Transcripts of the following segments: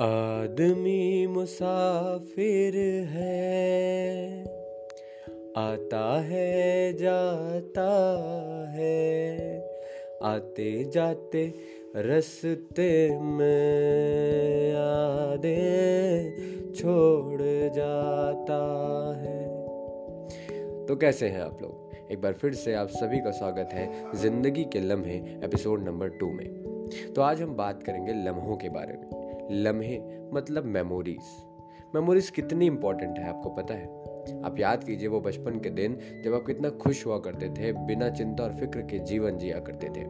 आदमी मुसाफिर है। आता है, जाता है। आते, जाते रस्ते में यादें छोड़ जाता है। तो कैसे हैं आप लोग? एक बार फिर से आप सभी का स्वागत है ज़िंदगी के लम्हे एपिसोड नंबर टू में। तो आज हम बात करेंगे लम्हों के बारे में। लम्हे मतलब मेमोरीज मेमोरीज कितनी इंपॉर्टेंट है, आपको पता है? आप याद कीजिए, वो बचपन के दिन जब आप कितना खुश हुआ करते थे, बिना चिंता और फ़िक्र के जीवन जिया करते थे।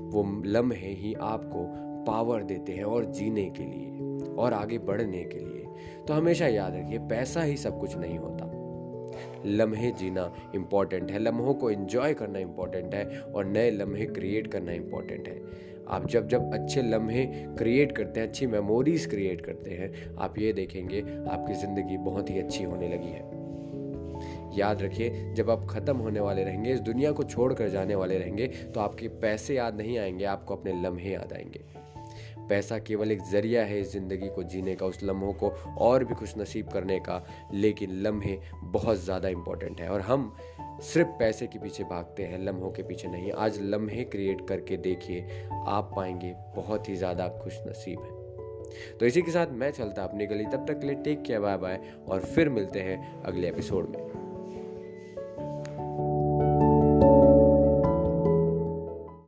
वो लम्हे ही आपको पावर देते हैं और जीने के लिए और आगे बढ़ने के लिए। तो हमेशा याद रखिए, पैसा ही सब कुछ नहीं होता। लम्हे जीना इंपॉर्टेंट है। लम्हों को एंजॉय करना इंपॉर्टेंट है और नए लम्हे क्रिएट करना इंपॉर्टेंट है। आप जब जब अच्छे लम्हे क्रिएट करते हैं, अच्छी मेमोरीज क्रिएट करते हैं, आप ये देखेंगे, आपकी ज़िंदगी बहुत ही अच्छी होने लगी है। याद रखिए, जब आप ख़त्म होने वाले रहेंगे, इस दुनिया को छोड़ कर जाने वाले रहेंगे तो आपके पैसे याद नहीं आएँगे, आपको अपने लम्हे याद आएँगे। पैसा केवल एक ज़रिया है इस ज़िंदगी को जीने का, उस लम्हों को और भी खुश नसीब करने का, लेकिन लम्हे बहुत ज़्यादा इम्पोर्टेंट है। और हम सिर्फ़ पैसे के पीछे भागते हैं, लम्हों के पीछे नहीं। आज लम्हे क्रिएट करके देखिए, आप पाएँगे बहुत ही ज़्यादा खुश नसीब है। तो इसी के साथ मैं चलता अपनी गली, तब तक के लिए टेक केयर बाय बाय और फिर मिलते हैं अगले एपिसोड में।